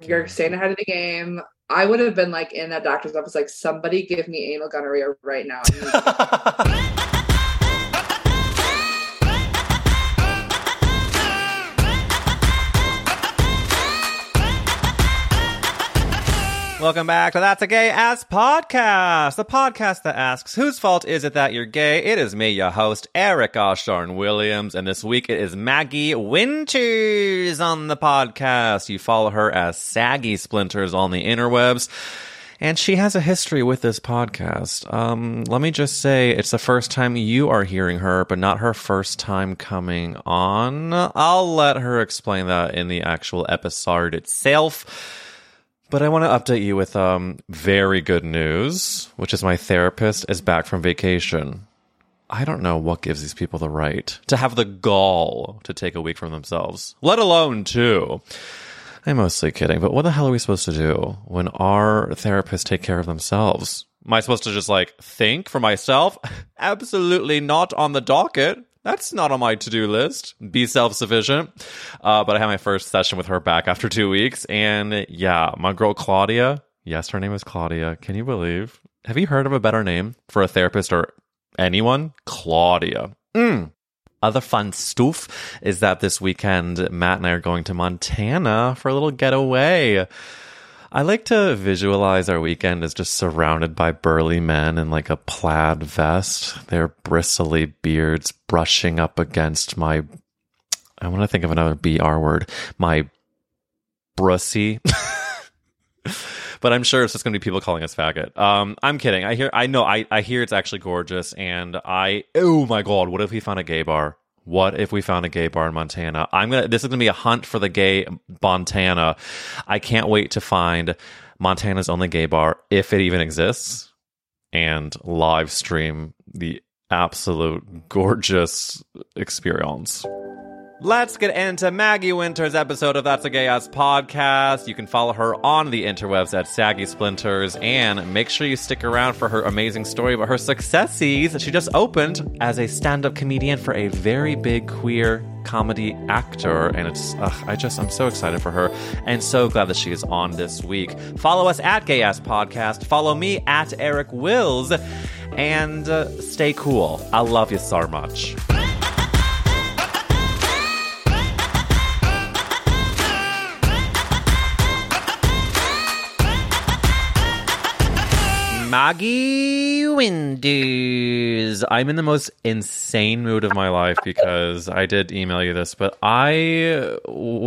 You're staying ahead of the game. I would have been like in that doctor's office, like, somebody give me anal gonorrhea right now. Welcome back to That's a Gay Ass Podcast, the podcast that asks, whose fault is it that you're gay? It is me, your host, Eric Osharn Williams, and this week it is Maggie Winters on the podcast. You follow her as Saggy Splinters on the interwebs. And she has a history with this podcast. Um, let me just say, it's the first time you are hearing her, but not her first time coming on. I'll let her explain that in the actual episode itself. But I want to update you with um, very good news, which is my therapist is back from vacation. I don't know what gives these people the right to have the gall to take a week from themselves, let alone two. I'm mostly kidding, but what the hell are we supposed to do when our therapists take care of themselves? Am I supposed to just like think for myself? Absolutely not on the docket. That's not on my to do list. Be self sufficient. Uh, but I had my first session with her back after two weeks. And yeah, my girl Claudia, yes, her name is Claudia. Can you believe? Have you heard of a better name for a therapist or anyone? Claudia. Mm. Other fun stuff is that this weekend, Matt and I are going to Montana for a little getaway. I like to visualize our weekend as just surrounded by burly men in like a plaid vest, their bristly beards brushing up against my. I want to think of another BR word. My brussy. but I'm sure it's just going to be people calling us faggot. Um, I'm kidding. I hear, I know, I, I hear it's actually gorgeous, and I, oh my god, what if we found a gay bar? What if we found a gay bar in Montana? I'm gonna. This is gonna be a hunt for the gay Montana. I can't wait to find Montana's only gay bar, if it even exists, and live stream the absolute gorgeous experience. Let's get into Maggie Winter's episode of That's a Gay Ass podcast. You can follow her on the interwebs at Saggy Splinters and make sure you stick around for her amazing story about her successes. She just opened as a stand up comedian for a very big queer comedy actor. And it's, ugh, I just, I'm so excited for her and so glad that she is on this week. Follow us at Gay Ass Podcast. Follow me at Eric Wills and uh, stay cool. I love you so much. Maggie Winters. I'm in the most insane mood of my life because I did email you this, but I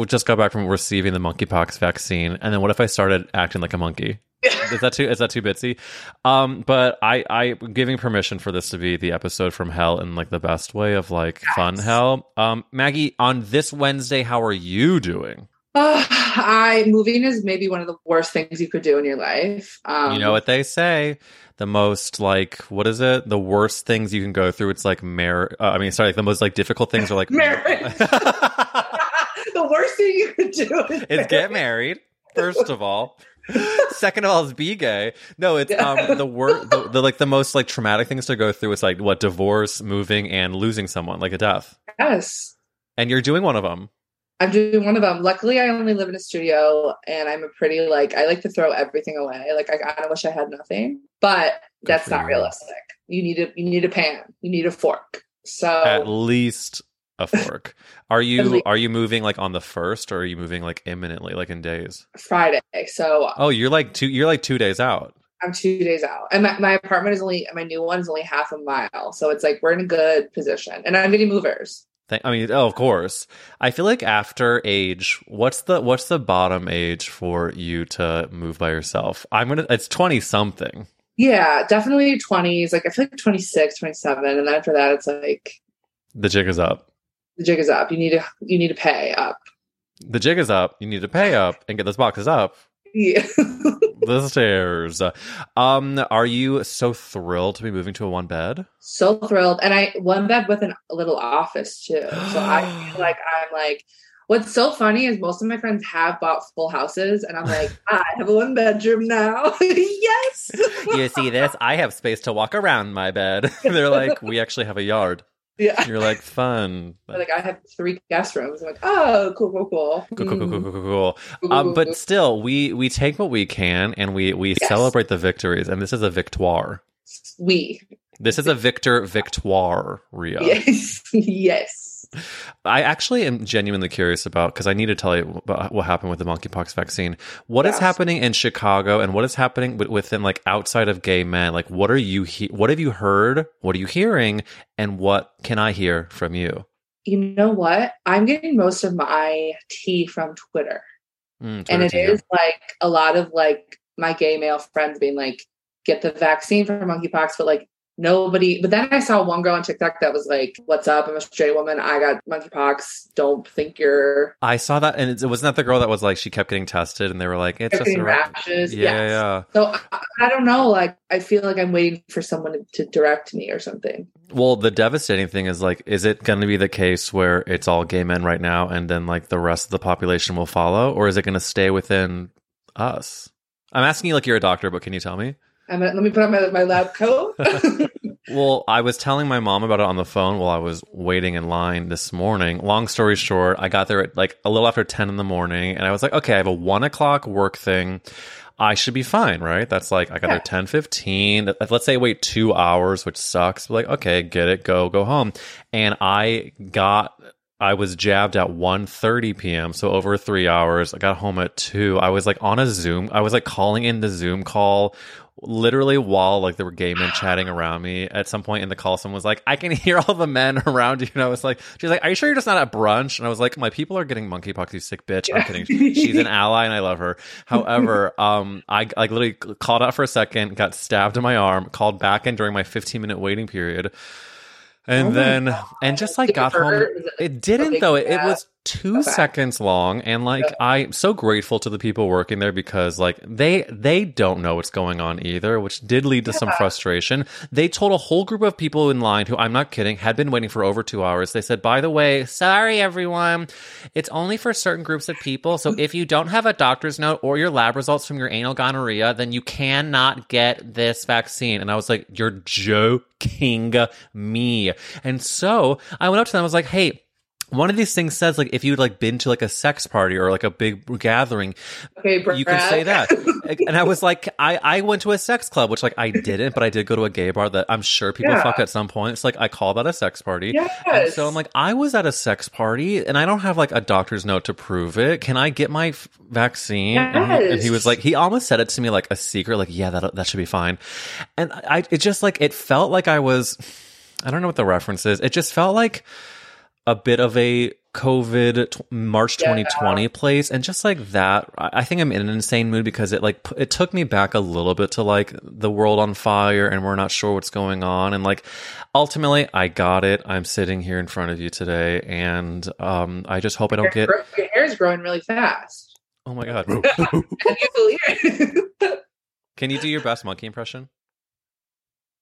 just got back from receiving the monkeypox vaccine, and then what if I started acting like a monkey? is that too is that too bitsy? Um, but I I'm giving permission for this to be the episode from hell in like the best way of like yes. fun hell. Um, Maggie, on this Wednesday, how are you doing? Uh, I moving is maybe one of the worst things you could do in your life. Um, you know what they say? The most like what is it? The worst things you can go through. It's like marriage. Uh, I mean, sorry, like the most like difficult things are like marriage. the worst thing you could do is Is get married, first of all. Second of all, is be gay. No, it's um the word the, the like the most like traumatic things to go through is like what divorce, moving, and losing someone, like a death. Yes. And you're doing one of them. I'm doing one of them. Luckily, I only live in a studio and I'm a pretty, like, I like to throw everything away. Like, I kind of wish I had nothing, but that's not realistic. You need a, you need a pan, you need a fork. So, At least a fork. Are you are you moving like on the first, or are you moving like imminently, like in days? Friday. So, Oh, you're like two. You're like two days out. I'm two days out. And my, my apartment is only, my new one is only half a mile. So, it's like we're in a good position. And I'm getting movers. Th- I mean, oh, of course. I feel like after age, what's the what's the bottom age for you to move by yourself? I'm gonna. It's twenty something. Yeah, definitely 20s. Like, I feel like 26, 27. And then after that, it's like The jig is up. the jig is up. You need to, you need to pay up. The jig is up. You need to pay up and get those boxes up Yeah. the stairs. Um, are you so thrilled to be moving to a one bed? so thrilled and i one bed with an, a little office too so i feel like i'm like what's so funny is most of my friends have bought full houses and i'm like i have a one bedroom now yes You see this? I have space to walk around my bed. They're like, we actually have a yard. Yeah You're like, fun. like i have three guest rooms i'm like oh cool cool cool Cool, cool, cool, cool, cool, cool, Um, but still, we we take what we can and we we Yes. celebrate the victories. And this is a victoire. we This is a victor victoire, Ria. yes yes I actually am genuinely curious about because I need to tell you what happened with the monkeypox vaccine. What is Yes. happening in Chicago and what is happening within like outside of gay men? Like, what are you? He- what have you heard? What are you hearing? And what can I hear from you? you know what i'm getting most of my tea from twitter Mm, and Twitter it to you. is like a lot of like my gay male friends being like get the vaccine for monkeypox but like nobody but then i saw one girl on tiktok that was like what's up i'm a straight woman i got monkeypox don't think you're I saw that, and it, wasn't that the girl that was like she kept getting tested, and they were like, "It's just a ra- rashes Yeah, yes. yeah. so I, I don't know like i feel like i'm waiting for someone to direct me or something Well, the devastating thing is like, is it going to be the case where it's all gay men right now, and then like the rest of the population will follow, or is it going to stay within us? I'm asking you like you're a doctor, but can you tell me? I'm gonna, let me put on my, my lab coat Well, I was telling my mom about it on the phone while I was waiting in line this morning. Long story short, I got there at like a little after 10 in the morning and I was like, okay, I have a one o'clock work thing. I should be fine, right? That's like, I got Yeah. there 10 15. Let's say wait two hours, which sucks. But like, okay, get it, go, go home. And I got, I was jabbed at 1.30 p.m. So over three hours. I got home at two. I was like on a Zoom. I was like calling in the Zoom call literally while like there were gay men chatting around me at some point in the call someone was like i can hear all the men around you. And i was like she's like are you sure you're just not at brunch? And i was like my people are getting monkeypox you sick bitch. I'm kidding. She's an ally and i love her. However um i like literally called out for a second got stabbed in my arm called back in during my 15 minute waiting period. And Oh then and just like it got home. hurt? Was it, didn't though. It, it was two Okay. seconds long and like Yeah. i'm so grateful to the people working there because like they they don't know what's going on either which did lead to some frustration. They told a whole group of people in line who i'm not kidding had been waiting for over two hours. They said by the way sorry everyone. It's only for certain groups of people so if you don't have a doctor's note or your lab results from your anal gonorrhea then you cannot get this vaccine. And i was like you're joking me. And so i went up to them i was like hey one of these things says like if you'd like been to like a sex party or like a big gathering okay you can say that and i was like i i went to a sex club which like i didn't but i did go to a gay bar that i'm sure people Yeah. fuck at some point it's like i call that a sex party yes and so I'm like, I was at a sex party and I don't have like a doctor's note to prove it. Can I get my f- vaccine? And, he, and he was like, he almost said it to me like a secret, like, yeah, that that should be fine. And I, it just like it felt like I was, I don't know what the reference is. It just felt like a bit of a COVID t- March Yeah. 2020 place, and just like that, I I think I'm in an insane mood because it like p- it took me back a little bit to like the world on fire, and we're not sure what's going on, and like ultimately I got it. I'm sitting here in front of you today, and um, I just hope I don't your, get. gro- your hair is growing really fast Oh my god! Can you believe it? Can you do your best monkey impression?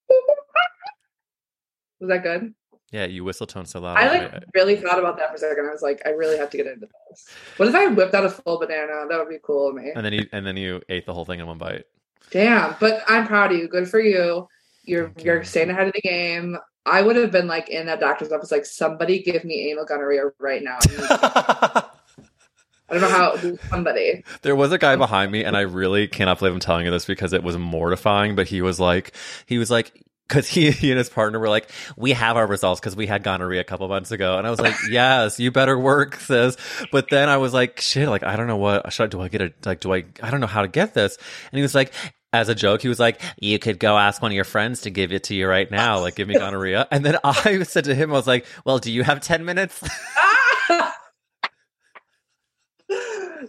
was that good Yeah, you whistle tone so loud. I like really thought about that for a second. I was like, I really have to get into this. What if I whipped out a full banana? That would be cool of me. and then you and then you ate the whole thing in one bite. Damn, but I'm proud of you. Good for you. You're Thank you're you. staying ahead of the game. I would have been like in that doctor's office, like somebody give me anal gonorrhea right now. I don't know how somebody. There was a guy behind me, and I really cannot believe I'm telling you this because it was mortifying. But he was like, he was like, because he, he and his partner were like, we have our results because we had gonorrhea a couple months ago, and I was like, yes, you better work, sis. But then I was like, shit, like I don't know what should I do. I get it? Like, do I? I don't know how to get this. And he was like. As a joke, he was like, "You could go ask one of your friends to give it to you right now, like give me gonorrhea." And then I said to him, "I was like, well, do you have ten minutes?"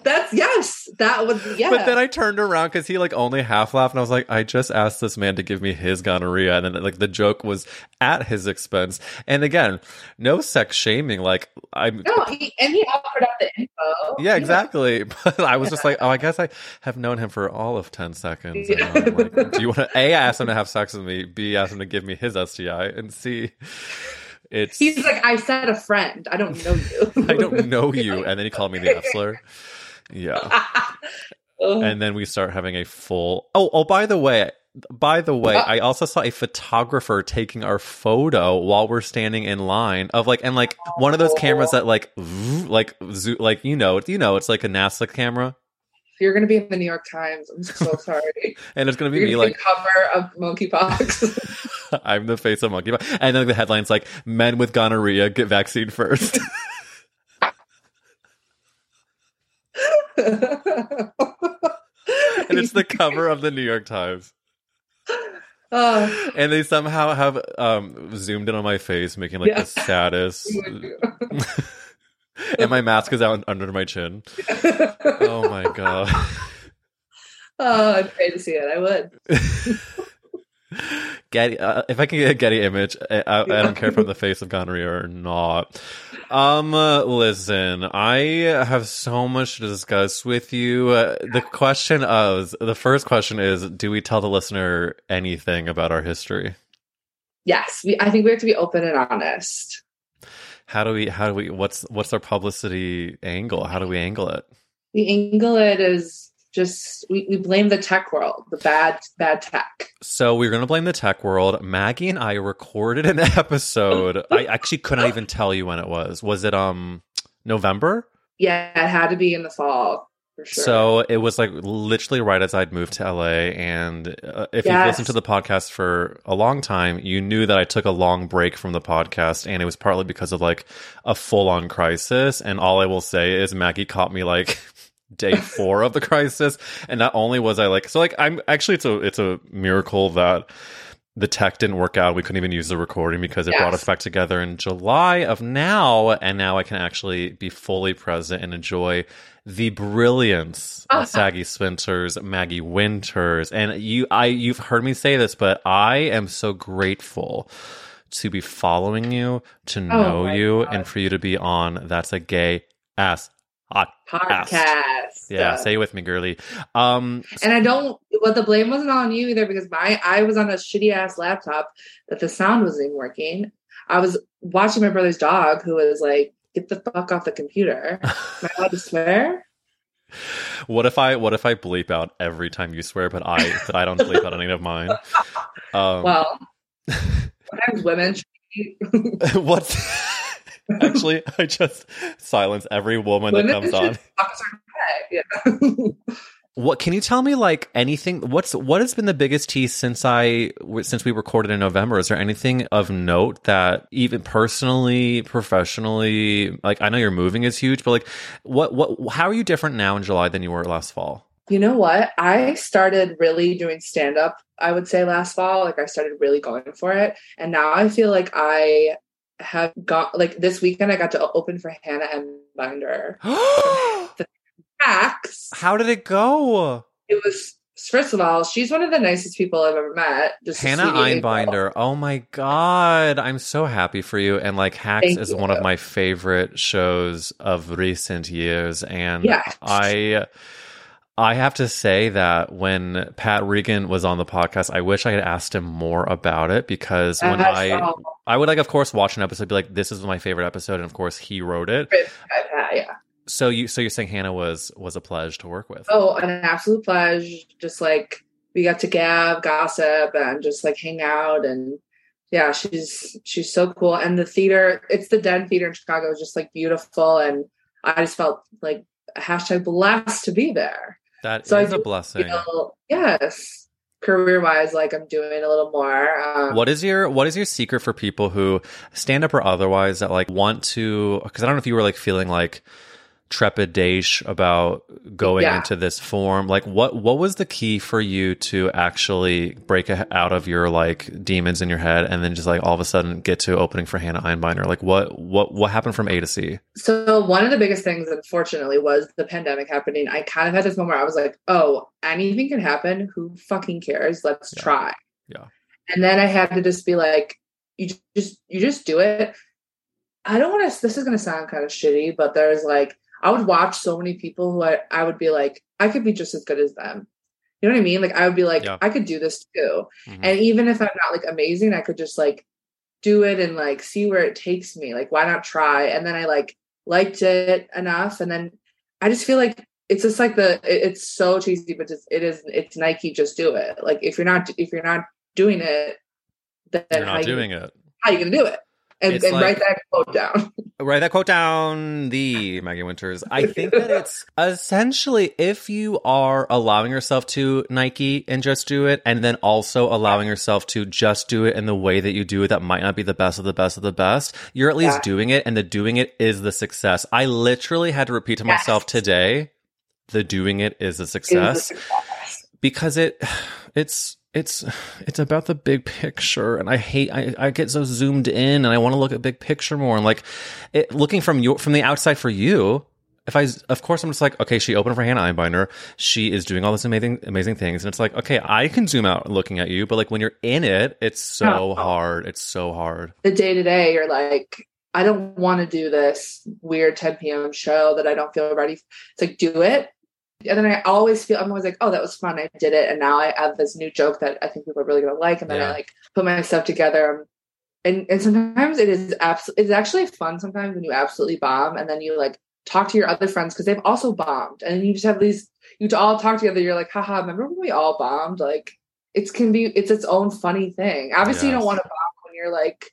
That's yes. That was yeah. But then I turned around because he like only half laughed, and I was like, I just asked this man to give me his gonorrhea, and then like the joke was at his expense. And again, no sex shaming. Like I'm, no, he, and he offered up the info. yeah, exactly. But I was just like, oh, I guess I have known him for all of ten seconds. Yeah. Like, do you want to? A, I asked him to have sex with me. B, ask him to give me his STI, and C, it's He's like, I said a friend. I don't know you. I don't know you, and then he called me the F slur. Yeah. And then we start having a full oh oh by the way by the way Uh. i also saw a photographer taking our photo while we're standing in line of like and like one of those cameras that like like like you know you know it's like a nasa camera You're gonna be in the New York Times. I'm so sorry. and it's gonna be You're me gonna like cover of monkeypox. i'm the face of monkey and then the headline's like men with gonorrhea get vaccine first and it's the cover of the new york times Oh, and they somehow have um zoomed in on my face making like Yeah. the saddest and my mask is out under my chin. Oh my god. oh, I'd pay to see it. I would. Getty, uh, if I can get a Getty image, I, I, I don't care if I'm the face of gonorrhea or not. Um, uh, listen, I have so much to discuss with you. Uh, the question of the first question is, do we tell the listener anything about our history? Yes, we, I think we have to be open and honest. How do we, how do we, what's, what's our publicity angle? How do we angle it? The angle it is just we, we blame the tech world, the bad bad tech. So we're going to blame the tech world. Maggie and I recorded an episode. I actually couldn't even tell you when it was. Was it um November? Yeah, it had to be in the fall sure. So it was like literally right as I'd moved to LA. And uh, if you've listened to the podcast for a long time, you knew that I took a long break from the podcast. And it was partly because of like a full on crisis. And all I will say is Maggie caught me like day four of the crisis. And not only was I like, so like, I'm actually, it's a, it's a miracle that the tech didn't work out. We couldn't even use the recording because it brought us back together in July of now. And now I can actually be fully present and enjoy the brilliance Uh-huh. of Saggy Splinters, Maggie Winters. And you, I, you've heard me say this, but I am so grateful to be following you, to know Oh you, God. and for you to be on That's a Gay Ass Hot. podcast. Yeah, say it with me, girly. Um, And I don't. Well, the blame wasn't on you either because my I was on a shitty ass laptop that the sound wasn't even working. I was watching my brother's dog who was like, "Get the fuck off the computer." Am I allowed to swear? What if I what if I bleep out every time you swear, but I but I don't bleep out any of mine? Um, Well, sometimes women. should be- what's actually I just silence every woman that comes on. talk a certain way. Yeah. What can you tell me? Like anything? What's what has been the biggest tease since I since we recorded in November? Is there anything of note that even personally, professionally, like I know your moving is huge, but like what what how are you different now in July than you were last fall? You know what? I started really doing stand up, I would say last fall. Like I started really going for it. And now I feel like I have got like this weekend I got to open for Hannah M. Binder. Max. how did it go? It was first of all, she's one of the nicest people I've ever met. Just Hannah. Einbinder. Oh my god, I'm so happy for you. And like Hacks Thank is you. one of my favorite shows of recent years, and Yes. I. I have to say that when Pat Regan was on the podcast, I wish I had asked him more about it because when Uh, I so- I would like of course watch an episode be like this is my favorite episode and of course he wrote it. yeah. So you so you're saying Hannah was was a pleasure to work with. Oh, an absolute pleasure. Just like we got to gab, gossip, and just like hang out. And yeah, she's she's so cool. And the theater, it's the Den Theater in Chicago, is just like beautiful. And I just felt like hashtag blessed to be there. That is So I a blessing. Feel, yes, career wise, like I'm doing a little more. Um, What is your what is your secret for people who stand up or otherwise that like want to because I don't know if you were like feeling like trepidation about going Yeah. into this form like what what was the key for you to actually break a- out of your like demons in your head and then just like all of a sudden get to opening for Hannah Einbinder like what what what happened from A to C So one of the biggest things, unfortunately, was the pandemic happening. I kind of had this moment where I was like, "Oh, anything can happen. Who fucking cares? Let's Yeah. try." Yeah. And then I had to just be like, "You just, you just do it." I don't want to. This is going to sound kind of shitty, but there's like, I would watch so many people who I, I would be like, I could be just as good as them. You know what I mean? Like I would be like, Yeah. I could do this too. Mhm. And even if I'm not like amazing, I could just like do it and like see where it takes me. Like, why not try? And then I like liked it enough. And then I just feel like it's just like the it- it's so cheesy, but just it is it's Nike, just do it. Like if you're not if you're not doing it, then you're how not you, doing it how you gonna do it? And, and like- write that quote down. Write that quote down, the Maggie Winters. I think that it's essentially if you are allowing yourself to Nike and just do it, and then also allowing yourself to just do it in the way that you do it that might not be the best of the best of the best, you're at least Yeah. doing it, and the doing it is the success. I literally had to repeat to Yes. myself today, the doing it is the It is success a success. because it it's it's it's about the big picture and i hate i, I get so zoomed in and i want to look at big picture more and like it, looking from your from the outside for you if i of course i'm just like okay she opened for hannah einbinder she is doing all this amazing amazing things and it's like okay i can zoom out looking at you but like when you're in it it's so Oh. hard it's so hard the day to day, you're like, I don't want to do this weird 10 p.m. show that I don't feel ready. It's like, do it. And then I always feel, I'm always like, oh, that was fun. I did it. And now I have this new joke that I think people are really going to like. And then Yeah. I like put my stuff together. And, and sometimes it is absolutely, it's actually fun sometimes when you absolutely bomb and then you like talk to your other friends because they've also bombed. And you just have these, you all talk together. You're like, haha, remember when we all bombed? Like, it's can be, it's its own funny thing. Obviously, you don't want to bomb when you're like,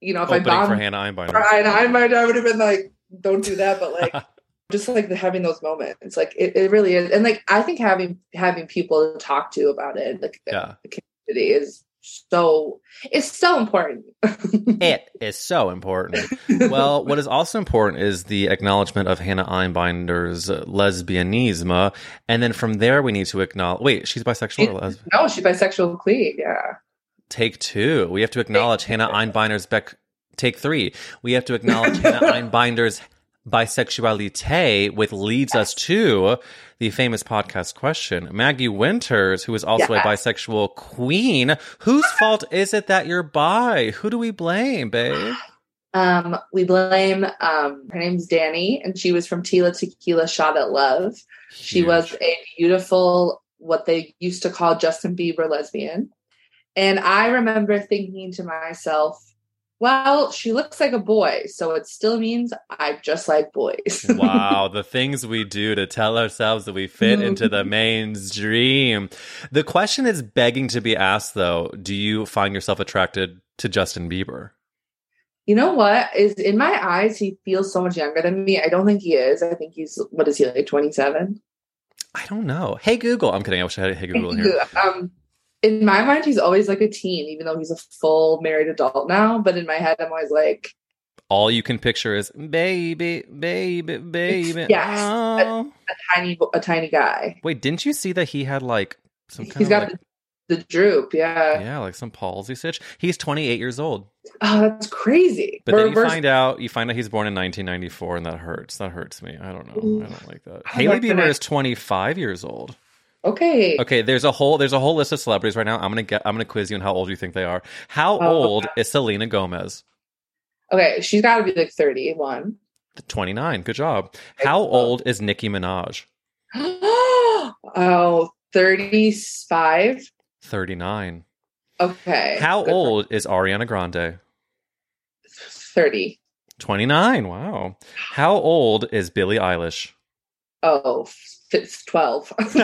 you know, if opening I for bombed hannah einbinder and I might I would have been like, don't do that, but like just like the, having those moments, like it, it really is, and like I think having having people to talk to about it, like yeah the community is so it's so important. it is so important well, what is also important is the acknowledgement of Hannah Einbinder's uh, lesbianism, and then from there we need to acknowledge. Wait, she's bisexual. Or les- no, she's bisexual queen. Yeah, take two. We have to acknowledge Hannah Einbinder's bec. Take three. We have to acknowledge Hannah Einbinder's bisexuality, which leads us to the famous podcast question. Maggie Winters, who is also a bisexual queen, whose fault is it that you're bi? Who do we blame, babe? um, we blame um, her name's Danny, and she was from Tila Tequila Shot at Love. She was a beautiful, what they used to call Justin Bieber lesbian. And I remember thinking to myself, well, she looks like a boy, so it still means I just like boys. wow, the things we do to tell ourselves that we fit into the mainstream. The question is begging to be asked though, do you find yourself attracted to Justin Bieber? you know what? Is in my eyes, he feels so much younger than me. I don't think he is. I think he's what is he like, 27? I don't know. Hey Google. I'm kidding. I wish I had a Hey Google in here. um in my mind he's always like a teen even though he's a full married adult now but in my head i'm always like All you can picture is baby, baby, baby. Yes. Oh. a tiny a tiny guy Wait, didn't you see that he had like some kind he's got like, the, the droop yeah. yeah, like some palsy stitch? He's 28 years old. oh that's crazy But then you Reverse- find out you find out he's born in 1994 and that hurts. That hurts me. I don't know. I don't like that. Hailey Bieber is 25 years old. Okay Okay, there's a whole there's a whole list of celebrities right now. I'm gonna get I'm gonna quiz you on how old you think they are. How Oh, old is Selena Gomez? okay she's got to be like 31 29. Good job. How old is Nicki Minaj? oh, 35. 39. Okay. How Good old is Ariana Grande? 30. 29. Wow. How old is Billie Eilish? Oh, 12.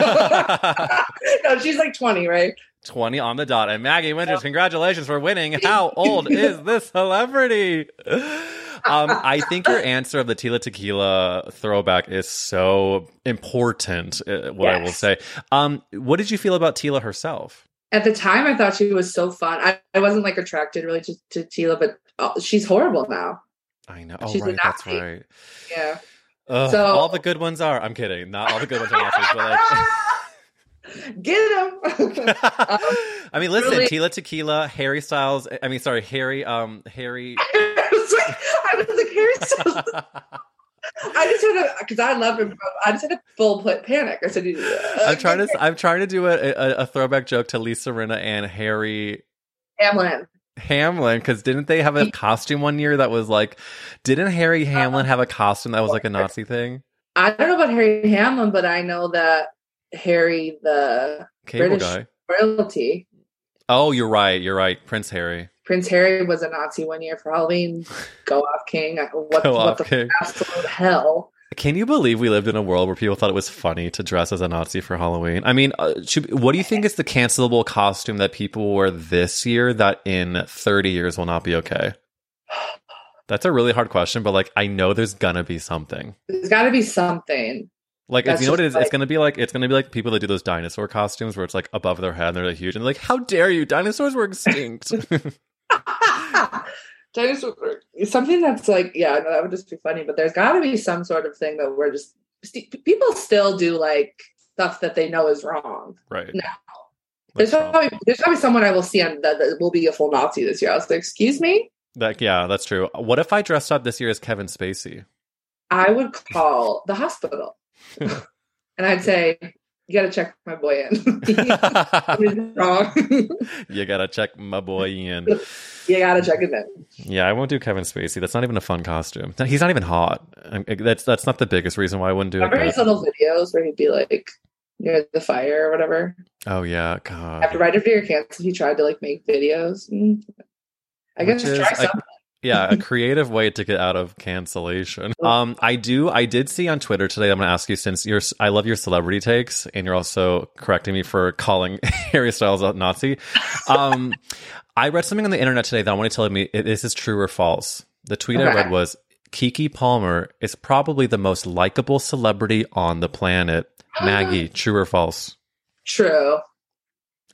no, she's like 20, right? 20 on the dot. And Maggie Winters, congratulations for winning. How old is this celebrity? Um, I think your answer of the Tila Tequila throwback is so important, uh, what I will say. Um, what did you feel about Tila herself? At the time, I thought she was so fun. I, I wasn't like attracted really to, to Tila, but oh, she's horrible now. I know. Oh, She's right. That's right. Yeah. Ugh, So- all the good ones are. I'm kidding. Not all the good ones are Nazis, but like. Get him. I mean, listen, really- Tila Tequila, Harry Styles. I mean, sorry, Harry. Um, Harry. I was like, I was like, here's so I just had a because I love him. I just had a full pla- panic. I said, I'm trying to. I'm trying to do a, a, a throwback joke to Lisa Rinna and Harry Hamlin. Hamlin because didn't they have a costume one year that was like? Didn't Harry uh-huh. Hamlin have a costume that was like a Nazi thing? I don't know about Harry Hamlin, but I know that Harry the Cable British- guy. royalty Oh, you're right. You're right. Prince Harry. Prince Harry was a Nazi one year for Halloween. Go off, King! What, Go what off, the King. absolute hell? Can you believe we lived in a world where people thought it was funny to dress as a Nazi for Halloween? I mean, uh, should, what do you think is the cancelable costume that people wear this year that in 30 years will not be okay? That's a really hard question, but like I know there's gonna be something. There's got to be something. Like That's you know what it is? just it's gonna be like it's gonna be like people that do those dinosaur costumes where it's like above their head and they're like huge and they're like, How dare you? Dinosaurs were extinct. Dinosaur, something that's like, yeah, no, that would just be funny. But there's got to be some sort of thing that we're just people still do like stuff that they know is wrong. right. now There's probably there's probably someone I will see on that, that will be a full Nazi this year. I was like, excuse me, That yeah, that's true. What if I dressed up this year as Kevin Spacey? I would call the hospital and I'd say, you got to check my boy in. Wrong. you gotta check my boy in. you got to check him in. Yeah, I won't do Kevin Spacey. That's not even a fun costume. He's not even hot. That's that's not the biggest reason why I wouldn't do it. Remember his little videos where he'd be like near the fire or whatever? oh yeah, God. After God. right after your canceled, he tried to like make videos. Mm. I Which guess is try a- something. Yeah, a creative way to get out of cancellation. Um, I do. I did see on Twitter today. I'm going to ask you since you're. I love your celebrity takes, and you're also correcting me for calling Harry Styles a Nazi. Um, I read something on the internet today that I want to tell me if this is true or false. The tweet I read was Keke Palmer is probably the most likable celebrity on the planet. Maggie, true or false? True.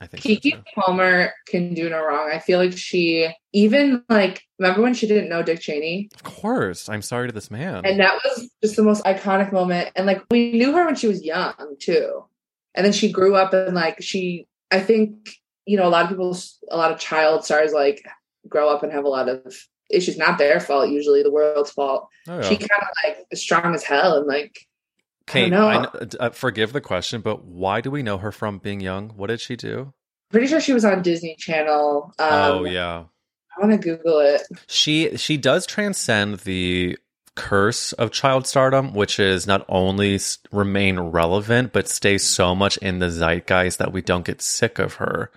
I think Keke too. Palmer can do no wrong. I feel like she even like remember when she didn't know Dick Cheney? Of course. I'm sorry to this man. And that was just the most iconic moment. And like we knew her when she was young too. And then she grew up and like she I think, you know, a lot of people a lot of child stars like grow up and have a lot of issues. Not their fault, usually the world's fault. Oh, yeah. She kind of like is strong as hell and like Kate, know. I uh, forgive the question, but why do we know her from being young? What did she do? pretty sure she was on Disney Channel. Um, oh yeah, I want to Google it. she she does transcend the curse of child stardom, which is not only remain relevant but stay so much in the zeitgeist that we don't get sick of her.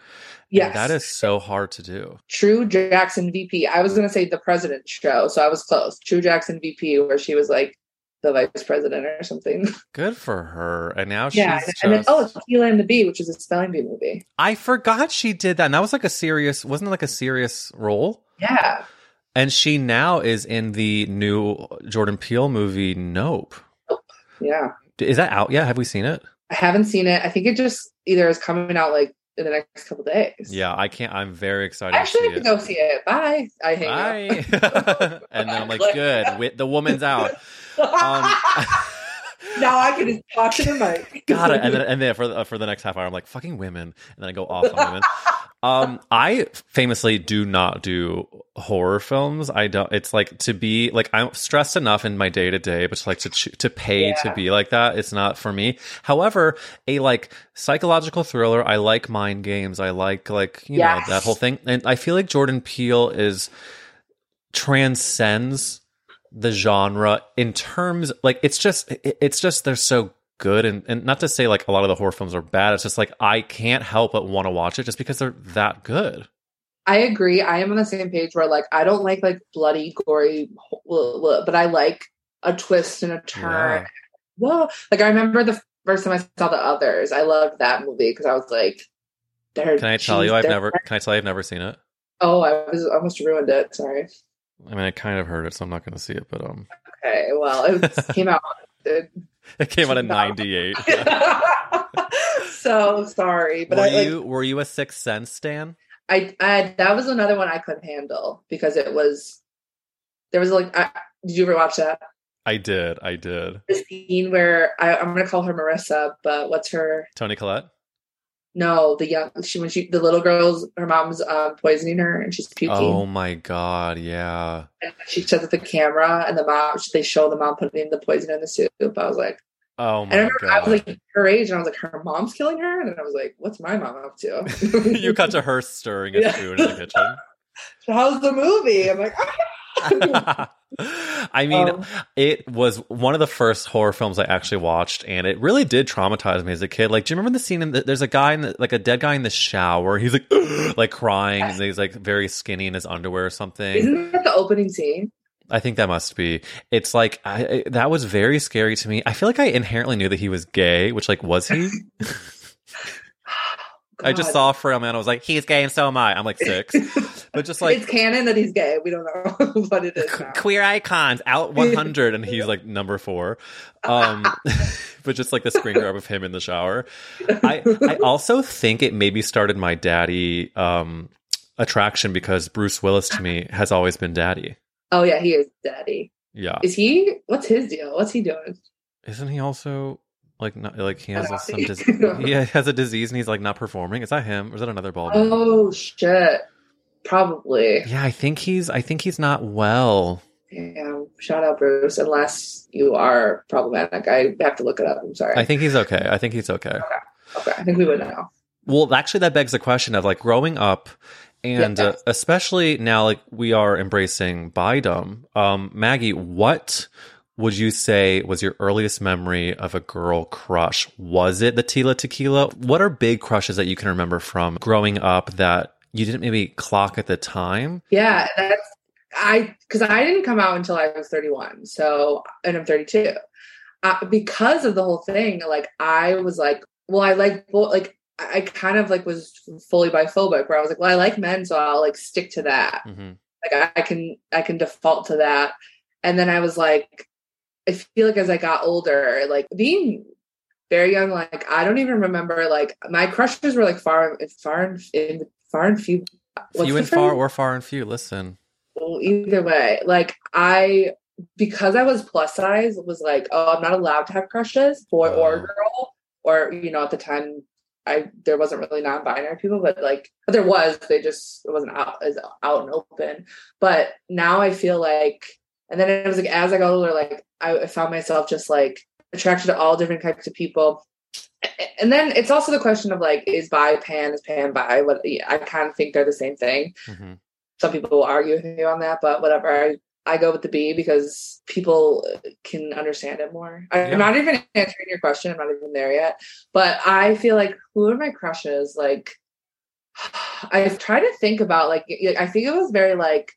And Yes, that is so hard to do. True Jackson VP. I was going to say the president show, so I was close. True Jackson VP, where she was like the vice president or something. Good for her. And now she's yeah, she's and then oh, just- oh, Akeelah and the Bee, which is a spelling bee movie. I forgot she did that. And that was like a serious, wasn't it like a serious role? Yeah, And she now is in the new Jordan Peele movie Nope. yeah. Is that out yet? Have we seen it? I haven't seen it. I think it just either is coming out like in the next couple days. Yeah, I can't. I'm very excited Actually, I to can see it. go see it. Bye. I up. Bye. and then I'm like, good. The woman's out. Um, now I can just talk to the mic. got it. And then, and then for the, for the next half hour, I'm like, fucking women. And then I go off on women. Um, I famously do not do horror films. I don't. It's like to be like I'm stressed enough in my day to day, but to like to to pay to be like that, it's not for me. However, a like psychological thriller. I like mind games. I like like you Yes. know that whole thing. And I feel like Jordan Peele is transcends the genre in terms like it's just it's just they're so good and, and not to say like a lot of the horror films are bad it's just like i can't help but want to watch it just because they're that good I agree. I am on the same page where like I don't like like bloody, gory, but I like a twist and a turn. Yeah. Whoa! Like I remember the first time I saw the others. I loved that movie because I was like, can i tell geez, you i've never can i tell you i've never seen it Oh, I was almost ruined it. Sorry. I mean i kind of heard it so i'm not going to see it but um Okay. Well, it came out. It, it came out in 98 so sorry, but were I like, you were you a sixth sense stan I, I that was another one I couldn't handle because it was there was like I, did you ever watch that i did i did the scene where I, I'm gonna call her Marissa, but what's her toni collette no the young she when she the little girl's her mom's um, poisoning her and she's puking. Oh my god yeah. And she sets up the camera and the mom they show the mom putting the poison in the soup. I was like oh my I remember I was like her age and I was like her mom's killing her? And I was like what's my mom up to? You cut to her stirring a Yeah. spoon in the kitchen. How's the movie? I'm like I mean, Um, it was one of the first horror films I actually watched, and it really did traumatize me as a kid. Like, do you remember the scene? In the, there's a guy in the, like a dead guy in the shower. He's like, like crying, and he's like very skinny in his underwear or something. isn't that the opening scene I think that must be. It's like I, that was very scary to me. I feel like I inherently knew that he was gay, which like was he? I just saw for a man. I was like, he's gay, and so am I. I'm like six, but just like it's canon that he's gay. We don't know what it is. Now. queer icons out 100 and he's like number four um but just like the screen grab of him in the shower i i also think it maybe started my daddy um attraction because bruce willis to me has always been daddy Oh yeah, he is daddy. yeah Is he? What's his deal? What's he doing? isn't he also like not like he has a, some Nazi. dis- he has a disease and he's like not performing is that him or is that another bald man? Oh shit. Probably. yeah i think he's i think he's not well Damn. Shout out Bruce. Unless you are problematic, I have to look it up. I'm sorry. i think he's okay i think he's okay okay, I think we would know. Well, actually, that begs the question of like growing up, and Yeah. uh, especially now, like we are embracing bidom. Um, Maggie, what would you say was your earliest memory of a girl crush? Was it the Tila Tequila? What are big crushes that you can remember from growing up that you didn't maybe clock at the time? Yeah, that's I because I didn't come out until I was 31. So and I'm 32. Uh, because of the whole thing, like I was like, well, I like like I kind of like was fully biphobic, where I was like, well, I like men, so I'll like stick to that. hmm Like I, I can I can default to that. And then I was like, I feel like as I got older, like being very young, like I don't even remember like my crushes were like far far in far and few. what's Few and far, or far and few. Listen, well, either way, like I because I was plus size was like, oh, I'm not allowed to have crushes, boy or Oh. girl, or you know, at the time I there wasn't really non-binary people, but like but there was, they just it wasn't out as out and open. But now I feel like and then it was like as I got older, like I, I found myself just like attracted to all different types of people. And then it's also the question of like, is bi pan, is pan bi? What I kind of think they're the same thing hmm some people will argue with me on that, but whatever. I, I go with the B because people can understand it more. Yeah. I'm not even answering your question. I'm not even there yet. But I feel like who are my crushes? Like, I've tried to think about like I think it was very like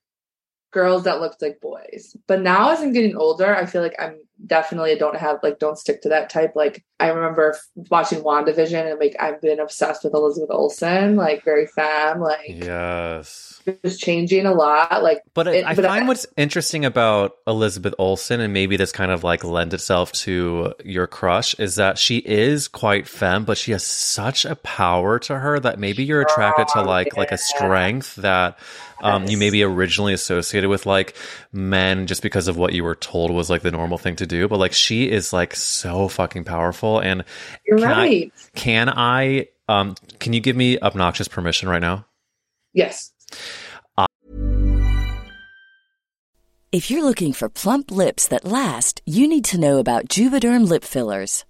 girls that looked like boys. But now as I'm getting older, I feel like I'm definitely don't have like don't stick to that type. Like I remember watching WandaVision and like I've been obsessed with Elizabeth Olsen, like very femme, like yes. just changing a lot. Like But I, It- I but find I- what's interesting about Elizabeth Olsen, and maybe this kind of like lends itself to your crush, is that she is quite femme, but she has such a power to her that maybe you're attracted to Oh, like like a strength that um, you Yes. maybe originally associated with like men just because of what you were told was like the normal thing to do. But like she is like so fucking powerful, and You're Can I- right. can I? Um, can you give me obnoxious permission right now? yes. If you're looking for plump lips that last, you need to know about Juvederm lip fillers.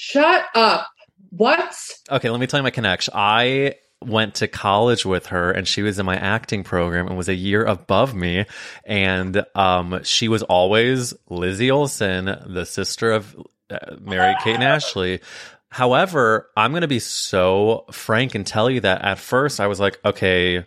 Shut up. What? Okay, let me tell you my connection. I went to college with her and she was in my acting program and was a year above me and um she was always Lizzie Olsen the sister of uh, Mary Kate and Ashley. However, I'm going to be so frank and tell you that at first I was like, okay,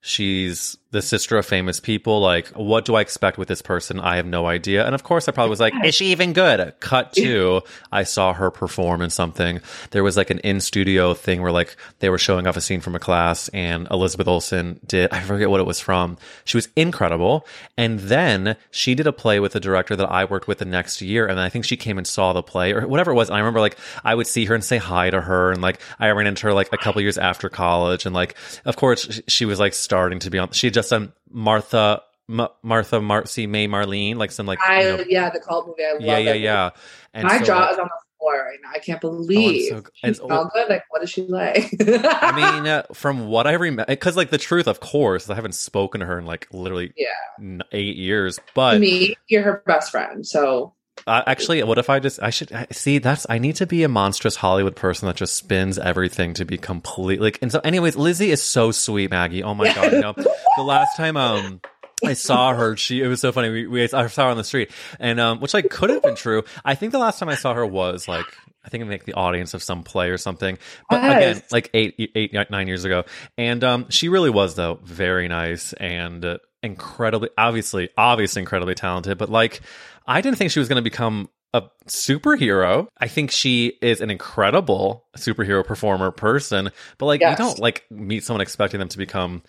she's the sister of famous people. Like, what do I expect with this person? I have no idea. And of course, I probably was like, is she even good? Cut to, I saw her perform in something. There was like an in studio thing where like they were showing off a scene from a class and Elizabeth Olsen did, I forget what it was from. She was incredible. And then she did a play with a director that I worked with the next year. And I think she came and saw the play or whatever it was. And I remember like I would see her and say hi to her. And like I ran into her like a couple years after college. And like, of course, she was like starting to be on, she just some Martha, M- Martha, Marcy, May, Marlene, like some like, I you know- yeah, the cult movie. I love yeah, yeah, yeah. And. My so, jaw is on the floor right now. I can't believe so she's all good. Like, what does she like? I mean, uh, from what I remember, because like the truth, of course, I haven't spoken to her in like literally yeah. eight years. To But me, you're her best friend. So uh, actually, what if I just I should I- see that's I need to be a monstrous Hollywood person that just spins everything to be completely. Like, and so, anyways, Lizzie is so sweet, Maggie. Oh my god, you know, the last time um. I saw her. She it was so funny. We, we I saw her on the street, and um, which like could have been true. I think the last time I saw her was like I think like the audience of some play or something. But Yes. again, like eight, eight, nine years ago, and um, she really was though very nice and uh, incredibly, obviously, obviously incredibly talented. But like, I didn't think she was going to become a superhero. I think she is an incredible superhero performer person. But like, Yes. you don't like meet someone expecting them to become.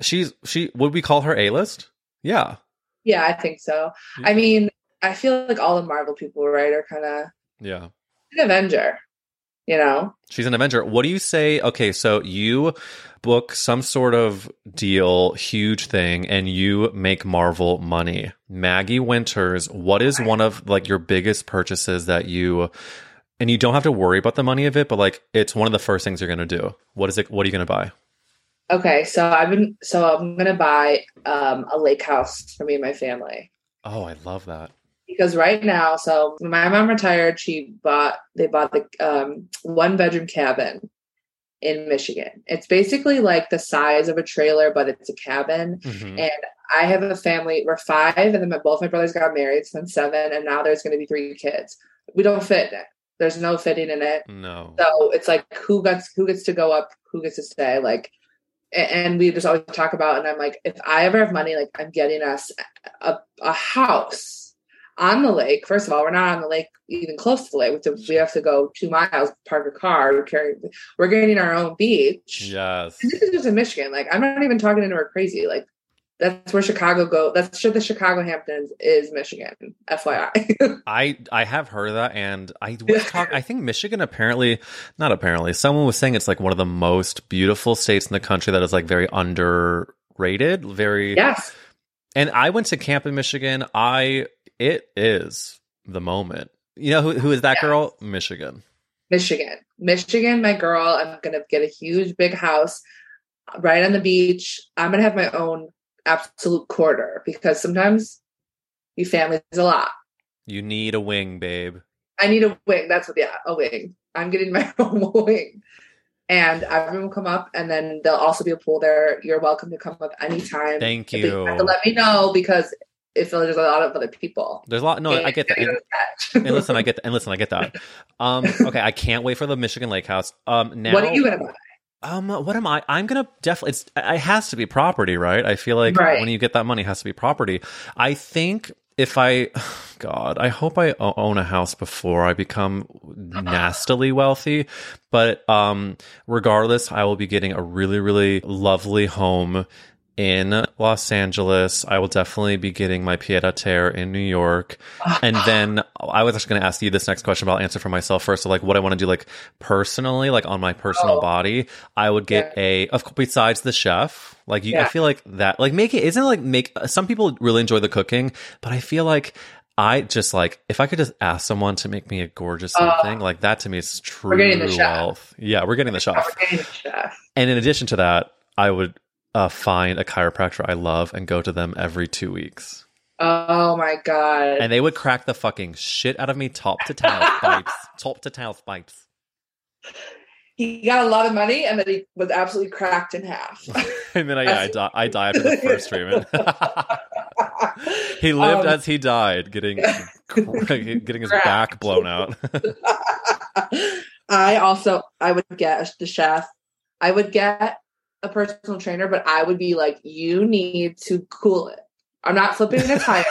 She's she. Would we call her a list? Yeah. yeah, I think so. I mean, I feel like all the Marvel people, right, are kind of Yeah. an Avenger. You know, She's an Avenger. What do you say? Okay, so you book some sort of deal, huge thing, and you make Marvel money. Maggie Winters, what is one of like your biggest purchases that you and you don't have to worry about the money of it, but like it's one of the first things you're gonna do. What is it what are you gonna buy? okay. So I've been. So I'm gonna buy um, a lake house for me and my family. Oh, I love that. Because right now, so my mom retired, she bought they bought the um, one bedroom cabin in Michigan. It's basically like the size of a trailer, but it's a cabin. Mhm. And I have a family. We're five, and then my, both my brothers got married. So then seven, and now there's going to be three kids. We don't fit in it. There's no fitting in it. No. So it's like who gets who gets to go up, who gets to stay. Like, and we just always talk about. And I'm like, if I ever have money, like I'm getting us a, a house on the lake. First of all, we're not on the lake, even close to the lake. We have to, we have to go two miles, park a car, carry. We're getting our own beach. Yes. And this is just in Michigan. Like I'm not even talking into her crazy. Like that's where Chicago go. That's sure the Chicago Hamptons is Michigan. FYI. I I have heard of that, and I was talk. I think Michigan apparently, not apparently, someone was saying it's like one of the most beautiful states in the country that is like very underrated. Very yes. And I went to camp in Michigan. I it is the moment. You know who who is that girl? Michigan. Michigan. Michigan, my girl. I'm gonna get a huge big house right on the beach. I'm gonna have my own absolute quarter because sometimes you families a lot. You need a wing, babe. I need a wing. That's what yeah, a wing. I'm getting my own wing. And everyone will come up and then there'll also be a pool there. You're welcome to come up anytime. Thank But you have to you. let me know because if there's a lot of other people. There's a lot. No, I get that. And, and listen, I get that. And listen, I get that. Um, okay, I can't wait for the Michigan Lake House. Um, now what are you gonna buy? Um, what am I? I'm gonna definitely. It's it has to be property, right? I feel like Right. when you get that money, it has to be property. I think if I, God, I hope I own a house before I become nastily wealthy. But um, regardless, I will be getting a really, really lovely home in Los Angeles. I will definitely be getting my pied a terre in New York. And then I was actually going to ask you this next question, but I'll answer for myself first. So, like, what I want to do, like, personally, like on my personal Oh. body, I would get a, of besides the chef, like, you, I feel like that, like, make it, isn't it like make, some people really enjoy the cooking, but I feel like, I just like if I could just ask someone to make me a gorgeous thing like that to me is true Uh, getting the chef. wealth. Yeah, we're getting the chef. We're getting the chef. And in addition to that, I would uh, find a chiropractor I love and go to them every two weeks. Oh my god. And they would crack the fucking shit out of me top to tail spikes. Top to tail spikes. he got a lot of money and then he was absolutely cracked in half. And then I, yeah, I, die, I die after the first treatment. he lived Um, as he died, getting getting his Cracked. back blown out. I also I would get the chef. I would get a personal trainer, but I would be like, you need to cool it. I'm not flipping a tire.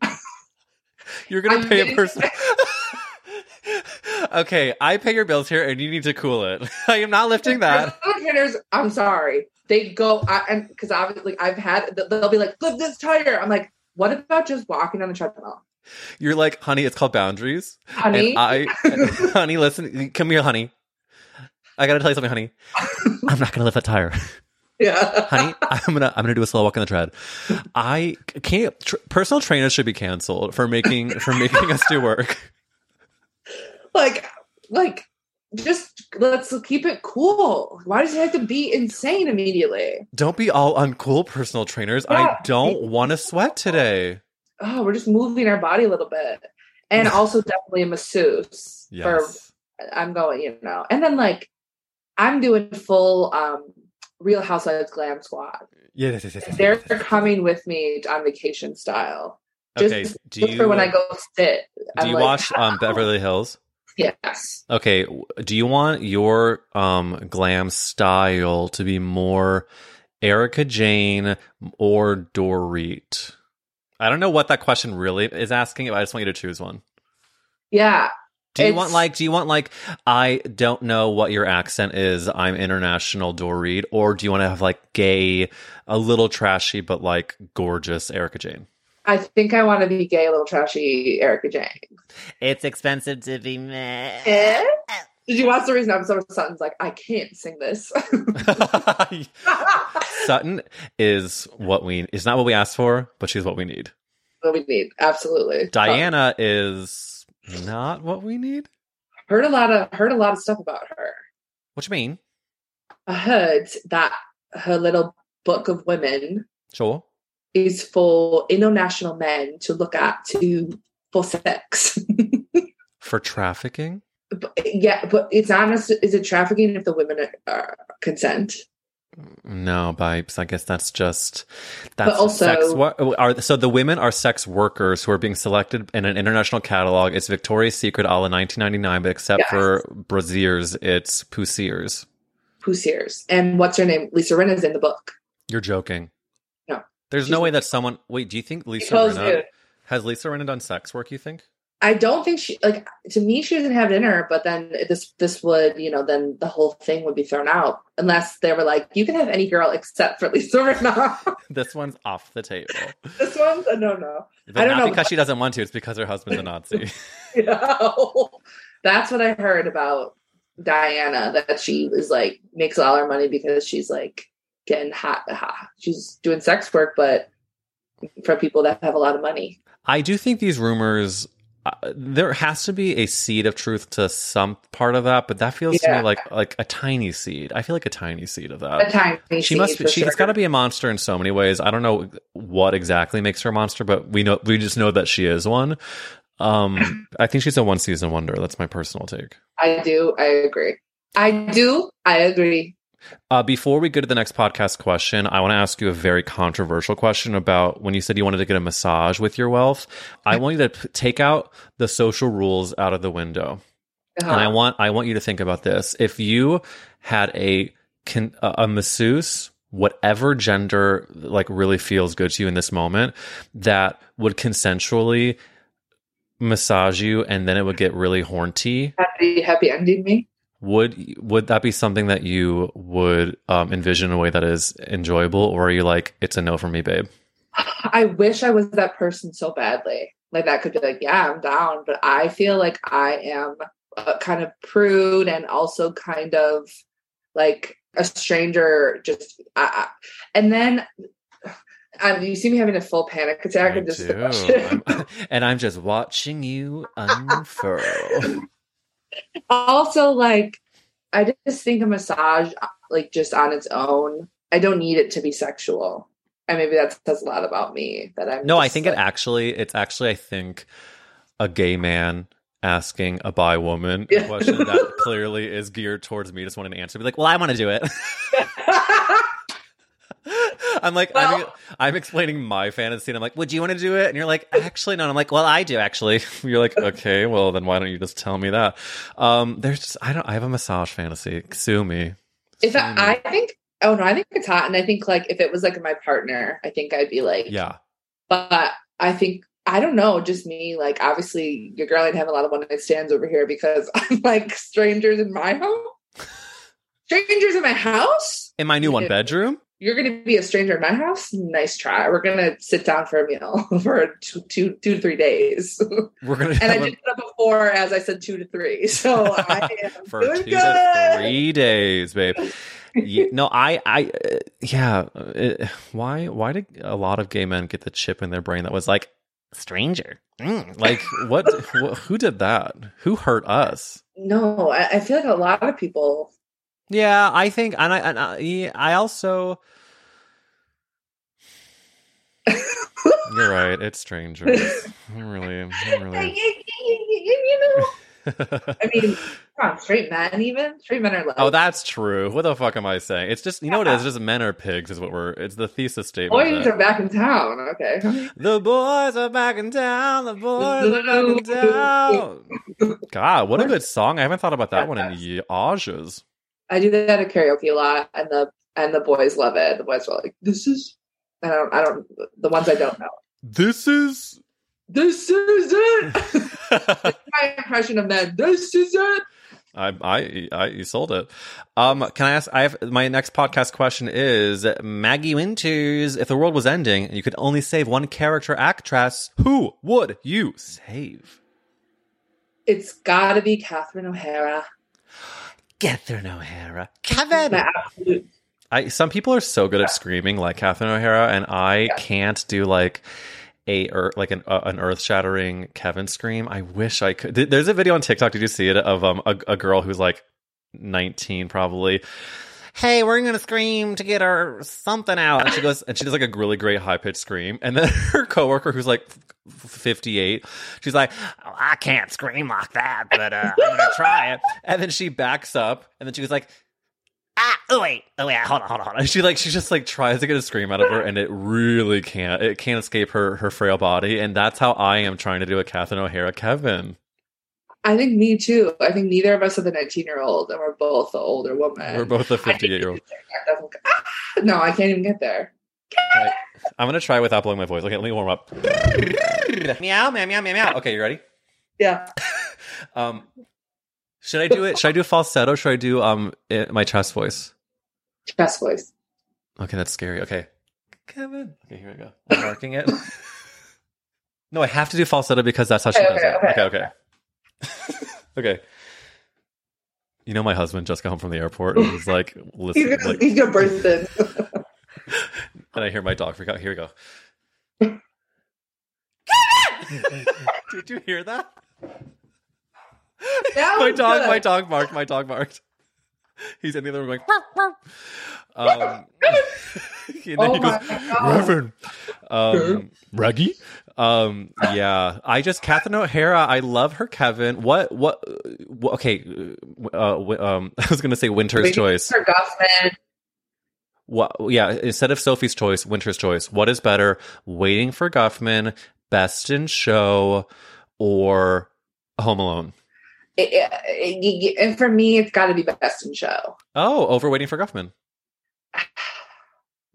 You're gonna I'm pay a person. okay, I pay your bills here, and you need to cool it. I am not lifting that. Personal trainers, I'm sorry. They go I, and because obviously I've had they'll be like, flip this tire. I'm like, what about just walking on the treadmill, You're like, honey, it's called boundaries. honey? And I, honey, listen, come here, honey. I gotta tell you something, honey. I'm not gonna lift that tire, yeah, honey. I'm gonna, I'm gonna do a slow walk on the tread. I can't. Tr- personal trainers should be canceled for making for making us do work. like like just let's keep it cool. Why does it have to be insane immediately? Don't be all uncool, personal trainers. I don't want to sweat today. oh, we're just moving our body a little bit. And also definitely a masseuse for Yes. I'm going, you know. And then like I'm doing full um Real Housewives glam squad. Yes, yes, yes, yes, They're coming with me on vacation style. Okay. Just Do you for when I go sit. do I'm you like, watch um, Beverly Hills? Yes. Okay. Do you want your um glam style to be more Erika Jayne or Dorit? I don't know what that question really is asking. but I just want you to choose one. Yeah. Do you It's- want like? Do you want like? I don't know what your accent is. I'm international Dorit, or do you want to have like gay, a little trashy but like gorgeous Erika Jayne? I think I want to be gay, a little trashy Erika Jayne. It's expensive to be mad. Eh? Did you watch the recent episode of Sutton's like, I can't sing this? Sutton is what we is not what we asked for, but she's what we need. what we need. Absolutely. Diana is not what we need. heard a lot of heard a lot of stuff about her. What you mean? I heard that her little book of women Sure. is for international men to look at to for sex. For trafficking? but, yeah, but it's honest. Is it trafficking if the women are, consent? No, Bipes. I guess that's just that's also- sex. What are so the women are sex workers who are being selected in an international catalog. It's Victoria's Secret, all in 1999, but except Yes. for braziers, it's poussiers. Poussiers. And what's her name? Lisa Rinna's in the book. You're joking. No. There's no way that someone. Wait, do you think Lisa Rinna has Lisa Rinna done sex work? You think? I don't think she like to me she doesn't have it in her, but then this this would, you know, then the whole thing would be thrown out unless they were like, you can have any girl except for Lisa Rinna. This one's off the table. this one's a no no. But I don't not know. because she doesn't want to. It's because her husband's a Nazi. Know? That's what I heard about Diana, that she was like makes all her money because she's like getting hot, hot. She's doing sex work, but for people that have a lot of money. I do think these rumors. Uh, there has to be a seed of truth to some part of that, but that feels to me like like a tiny seed. I feel like a tiny seed of that. A tiny she must be. She's sure. got to be a monster in so many ways. I don't know what exactly makes her a monster, but we know we just know that she is one. Um, I think she's a one season wonder. That's my personal take. I do. I agree. I do. I agree. Uh, before we go to the next podcast question, I want to ask you a very controversial question about when you said you wanted to get a massage with your wealth. I want you to take out the social rules out of the window, Uh-huh. and I want I want you to think about this. If you had a a a masseuse, whatever gender like really feels good to you in this moment, that would consensually massage you, and then it would get really horny happy, happy ending me. Would would that be something that you would um, envision in a way that is enjoyable or are you like it's a no for me babe I wish I was that person so badly. Like that could be like, yeah, I'm down. But I feel like I am uh, kind of prude and also kind of like a stranger. Just I, I, and then um, you see me having a full panic attack I and just and i'm just watching you unfurl also like I just think a massage like just on its own. I don't need it to be sexual. And maybe that says a lot about me that I'm no i think like, it actually it's actually i think a gay man asking a bi woman a question that clearly is geared towards me just wanting to answer be like well i want to do it I'm like, I'm, I'm explaining my fantasy, and I'm like, would you want to do it? And you're like, actually, no. And I'm like, well, I do actually. You're like, okay, well, then why don't you just tell me that? Um, there's, just, I don't, I have a massage fantasy. Sue me. If Sue I, me. I think, oh no, I think it's hot, and I think like if it was like my partner, I think I'd be like, yeah, But I think I don't know, just me. Like obviously, your girl ain't have a lot of one night stands over here because I'm like strangers in my home. Strangers in my house. in my new one bedroom. You're gonna be a stranger in my house. Nice try. We're gonna sit down for a meal for two, two, two to three days. We're gonna and I did it before, as I said, two to three. So I am for doing two good. to three days, babe. Ye- no, I, I, uh, yeah. uh, why, why did a lot of gay men get the chip in their brain that was like stranger? Mm, like what? wh- who did that? Who hurt us? No, I, I feel like a lot of people. Yeah, I think, and I, and I, I also. You're right. It's strangers. I really, I really. you know, I mean, come on, straight men even straight men are oh, like oh, that's true. What the fuck am I saying? It's just you know what it is. Just men are pigs is what we're. It's the thesis statement. boys that- are back in town. Okay, The boys are back in town. The boys are back in town. God, what a good song! I haven't thought about that one in ages. I do that at karaoke a lot, and the and the boys love it. The boys are like, "This is," I don't, I don't. The ones I don't know. This is. This is it. My impression of men. This is it. I, I, I, you sold it. Um, can I ask? I have my next podcast question is Maggie Winters. If the world was ending and you could only save one character actress, who would you save? It's got to be Catherine O'Hara. Catherine O'Hara. Kevin. Absolute. I some people are so good at screaming like Catherine O'Hara, and I Yeah. can't do like a or like an uh, an earth shattering Kevin scream. I wish I could. There's a video on TikTok. Did you see it of um a, a girl who's like 19 probably. "Hey, we're gonna scream to get our something out," and she goes and she does like a really great high pitched scream, and then her coworker who's like fifty eight, she's like, oh, "I can't scream like that, but uh, I'm gonna try it," and then she backs up, and then she goes like. Ah, oh wait, oh wait, hold on, hold on, hold on. She like she just like tries to get a scream out of her, and it really can't. It can't escape her her frail body, and that's how I am trying to do a Catherine O'Hara Kevin. I think me too. I think neither of us are the 19 year old, and we're both the older woman. We're both the 58 year old. Ah, no, I can't even get there. Right. I'm gonna try without blowing my voice. Okay, let me warm up. meow, meow, meow, meow, meow. Okay, you ready? Yeah. um, should I do it? Should I do falsetto? Should I do um it, my chest voice? Chest voice. Okay, that's scary. Okay, Kevin. Okay, here we go. I'm marking it. no, I have to do falsetto because that's how she Okay, does okay, it. okay. Okay, okay. okay. You know, my husband just got home from the airport and he's like, listen, He's gonna, like, he's gonna burst in. and I hear my dog freak out. Here we go. Did you hear that? That my dog, good. my dog barked. My dog barked. He's in the other room going. "Bark, bark." Um, and then Oh he goes, my God. Reverend, um, Raggy. Um, yeah, I just Catherine O'Hara. I love her, Kevin. What? What? what okay. Uh, w- um, I was gonna say Winter's Waiting Choice. for Guffman. What? Yeah, instead of Sophie's Choice, Winter's Choice. What is better? Waiting for Guffman, Best in Show, or Home Alone? It- it- and for me, it's got to be best in show. Oh, over Waiting for Guffman.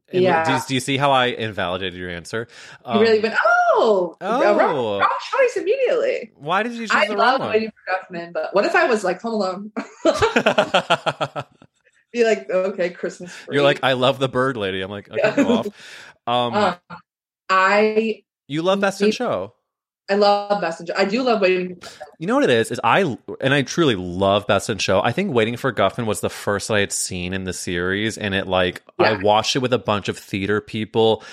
And Yeah. Do you, do you see how I invalidated your answer? You Um, really went, oh, Oh. wrong, wrong choice immediately. Why did you choose I the love wrong waiting for Guffman, but what if I was like Home Alone? one? Be like, okay, Christmas. You're like, I love the bird lady. I'm like, okay, go off. Um, Um, I you love Best in Show. I love best in show. I do love waiting. You know what it is? Is I and I truly love Best in Show. I think Waiting for Guffman was the first I had seen in the series, and it like I watched it with a bunch of theater people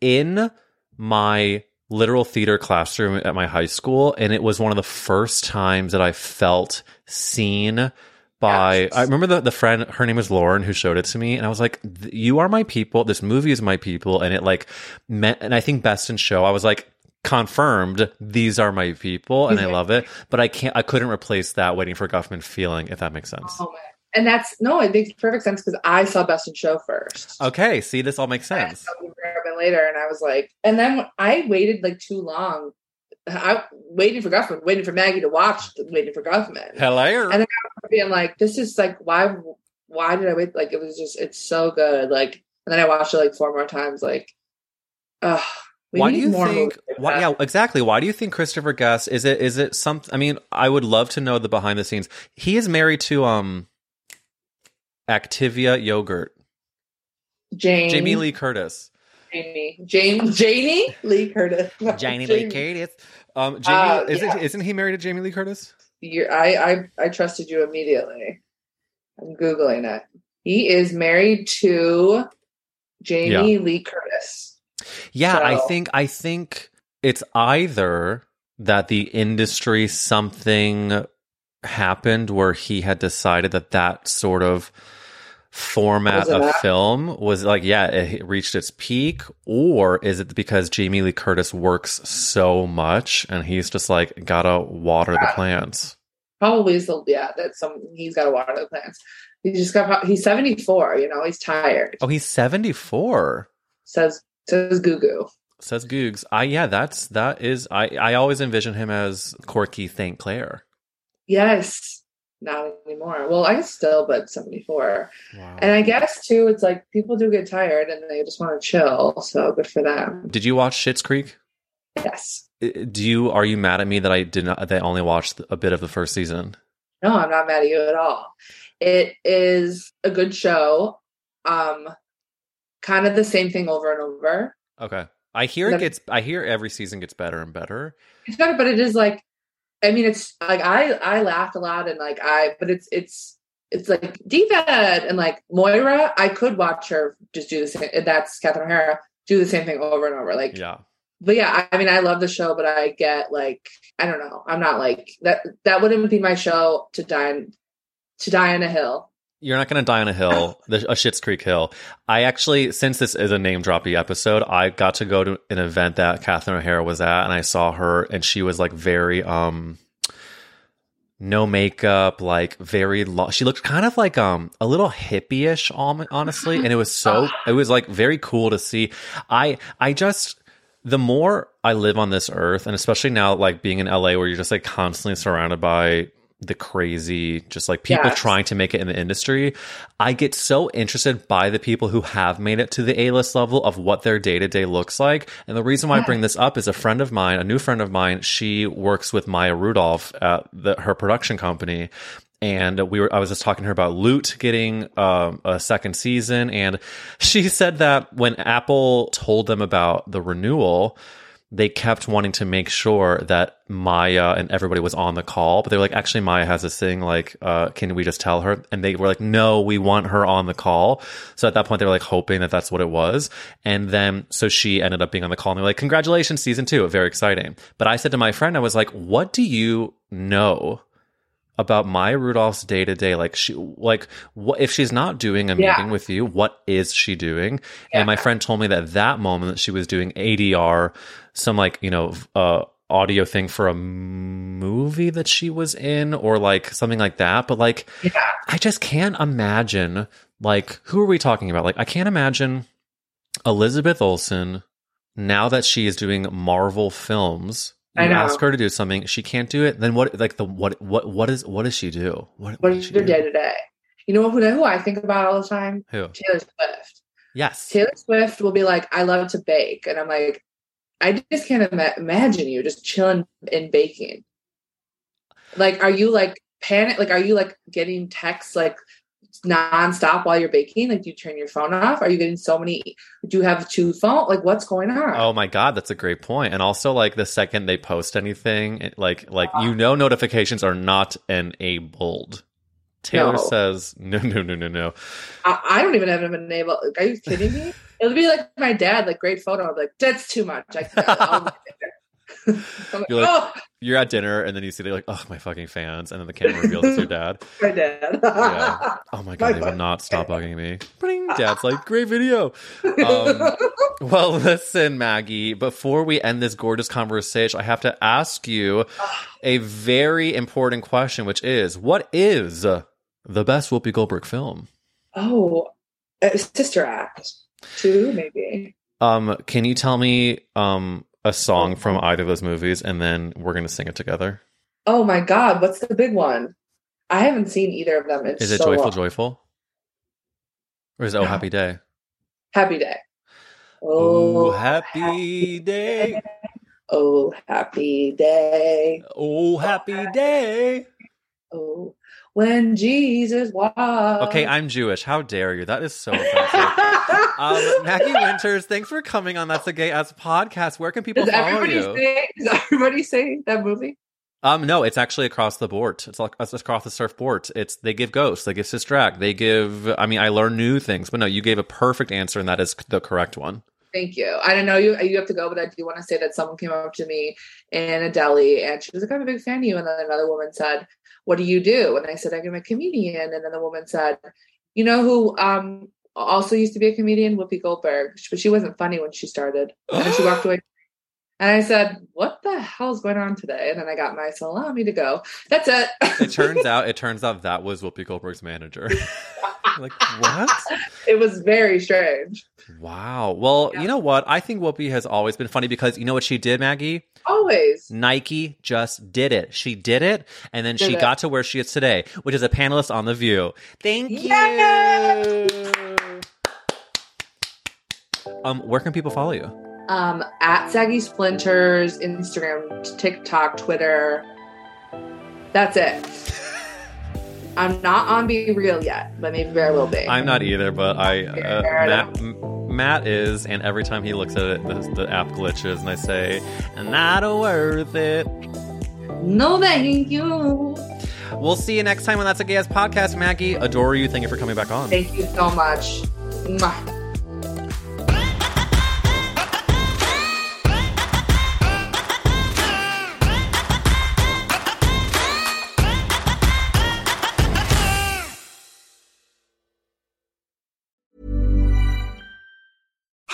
in my literal theater classroom at my high school, and it was one of the first times that I felt seen by Yes. I remember the the friend her name was Lauren who showed it to me and I was like you are my people this movie is my people and it like meant and I think best in show I was like confirmed these are my people and I love it but I can't I couldn't replace that waiting for Guffman feeling if that makes sense Oh. And that's no, it makes perfect sense because I saw Best in Show first. okay see this all makes sense Ribbon later, and I was like, and then I waited like too long. I waiting for Guffman, waiting for Maggie to watch, waiting for Guffman, hello And then being like, this is like, why, why did I wait? Like, it was just, it's so good. Like, and then I watched it like four more times. Like, uh, we why do you think why, yeah exactly why do you think Christopher Guest is it is it some I mean I would love to know the behind the scenes he is married to um Activia yogurt Jane, Jamie Lee Curtis Jamie, James, Janie Lee Curtis, Jamie Lee Curtis. Um, Jamie, Uh, isn't yeah. isn't he married to Jamie Lee Curtis? You're, I, I, I trusted you immediately. I'm googling it. He is married to Jamie Lee Curtis. Yeah, I think I think it's either that the industry something happened where he had decided that that sort of format of that? film was like yeah it reached its peak or is it because Jamie Lee Curtis works so much and he's just like gotta water the plants Probably is the yeah. That's some. He's got to water the plants. He just got. He's 74. You know, he's tired. oh he's 74 Says says Goo Goo. Says Googs. I yeah, that's that is I I always envision him as Corky St. Clair. Yes. Not anymore. Well, I guess still, but 74. Wow. And I guess too, it's like people do get tired and they just want to chill. So good for them. Did you watch Schitt's Creek? Yes. Do you are you mad at me that I did not that I only watched a bit of the first season? No, I'm not mad at you at all. It is a good show. Um, kind of the same thing over and over. Okay. I hear it gets I hear every season gets better and better. It's better, but it is like, I mean, it's like I I laughed a lot and like I, but it's it's it's like Diva and like Moira. I could watch her just do the same. That's Catherine O'Hara do the same thing over and over. Like, Yeah. but yeah, I mean, I love the show, but I get like, I don't know. I'm not like that. That wouldn't be my show to die in, to die on a hill. You're not going to die on a hill, a Schitt's Creek hill. I actually, since this is a name droppy episode, I got to go to an event that Catherine O'Hara was at, and I saw her, and she was like very um no makeup, like very long. She looked kind of like um a little hippie-ish, honestly, and it was so it was like very cool to see. I I just the more I live on this earth, and especially now, like being in LA, where you're just like constantly surrounded by the crazy, just like people Yes. trying to make it in the industry. I get so interested by the people who have made it to the A list level of what their day to day looks like. And the reason why I bring this up is a friend of mine, a new friend of mine, she works with Maya Rudolph at the, her production company. And we were, I was just talking to her about Loot getting um, a second season. And she said that when Apple told them about the renewal, they kept wanting to make sure that Maya and everybody was on the call, but they were like, actually, Maya has this thing, like, uh, can we just tell her? And they were like, no, we want her on the call. So at that point, they were like hoping that that's what it was. And then, so she ended up being on the call and they're like, congratulations, season two. Very exciting. But I said to my friend, I was like, what do you know? About Maya Rudolph's day to day, like she, like what if she's not doing a Yeah. meeting with you? What is she doing? And my friend told me that that moment that she was doing ADR, some like you know uh audio thing for a movie that she was in or like something like that but like Yeah. i just can't imagine like who are we talking about like i can't imagine elizabeth olsen now that she is doing marvel films you ask her to do something she can't do it then what like the what what what is what does she do what, What does your do? day to day? You know who, who I think about all the time? who Taylor Swift. yes Taylor Swift will be like, I love to bake. And I'm like, I just can't ima- imagine you just chilling and baking. Like, are you like panic? Like, are you like getting texts like nonstop while you're baking? Like, do you turn your phone off? Are you getting so many? Do you have two phone? Like, what's going on? Oh my god, that's a great point. And also, like the second they post anything, it- like like you know, notifications are not enabled. Taylor No. says, "No, no, no, no, no." I, I don't even have them enabled. Like, are you kidding me? It'll be like my dad, like great photo. I'm like, that's too much. I, I'll look at it. I'm like, You're like- oh, You're at dinner, and then you see they're like, "Oh, my fucking fans," and then the camera reveals it's your dad. my dad. Yeah. Oh my god, they will not stop bugging me. Bring, Dad's like, "Great video." Um, well, listen, Maggie. Before we end this gorgeous conversation, I have to ask you a very important question, which is, what is the best Whoopi Goldberg film? oh, uh, Sister Act two, maybe. Um, can you tell me um a song from either of those movies, and then we're gonna sing it together? Oh my God, what's the big one? I haven't seen either of them. It's Is it so Joyful long. Joyful? Or is it Oh Happy Day? Happy Day. Oh, Oh, happy day. oh, happy day. Oh, happy day. Oh, when Jesus walked. Okay, I'm Jewish. How dare you? That is so offensive. um, Maggie Winters, thanks for coming on That's a Gay Ass podcast. Where can people Does follow everybody you? say? Does everybody say that movie? Um, no, it's actually across the board. It's like it's across the surfboard. It's they give ghosts, they give Sister Act, they give. I mean, I learn new things, but no, you gave a perfect answer, and that is the correct one. Thank you. I don't know you. You have to go, but I do want to say that someone came up to me in a deli, and she was like, "I'm a big fan of you." And then another woman said, "What do you do?" And I said, "I'm a comedian." And then the woman said, "You know who um also used to be a comedian, Whoopi Goldberg, but she wasn't funny when she started." And she walked away. And I said, "What the hell is going on today?" And then I got my salami to go. That's it. It turns out, it turns out that was Whoopi Goldberg's manager. like what? it was very strange. Wow. Well, Yeah. you know what? I think Whoopi has always been funny because you know what she did, Maggie? Always. Nike just did it. She did it, and then Did she it. got to where she is today, which is a panelist on The View. Thank you. Um, where can people follow you? Um, at Saggy Splinters, Instagram, TikTok, Twitter. That's it. I'm not on Be Real yet, but maybe I will be. I'm not either, but I uh, Matt, Matt is, and every time he looks at it, the, the app glitches, and I say, "Not worth it." No, thank you. We'll see you next time on That's a Gay Ass Podcast. Maggie, adore you. Thank you for coming back on. Thank you so much. Mwah.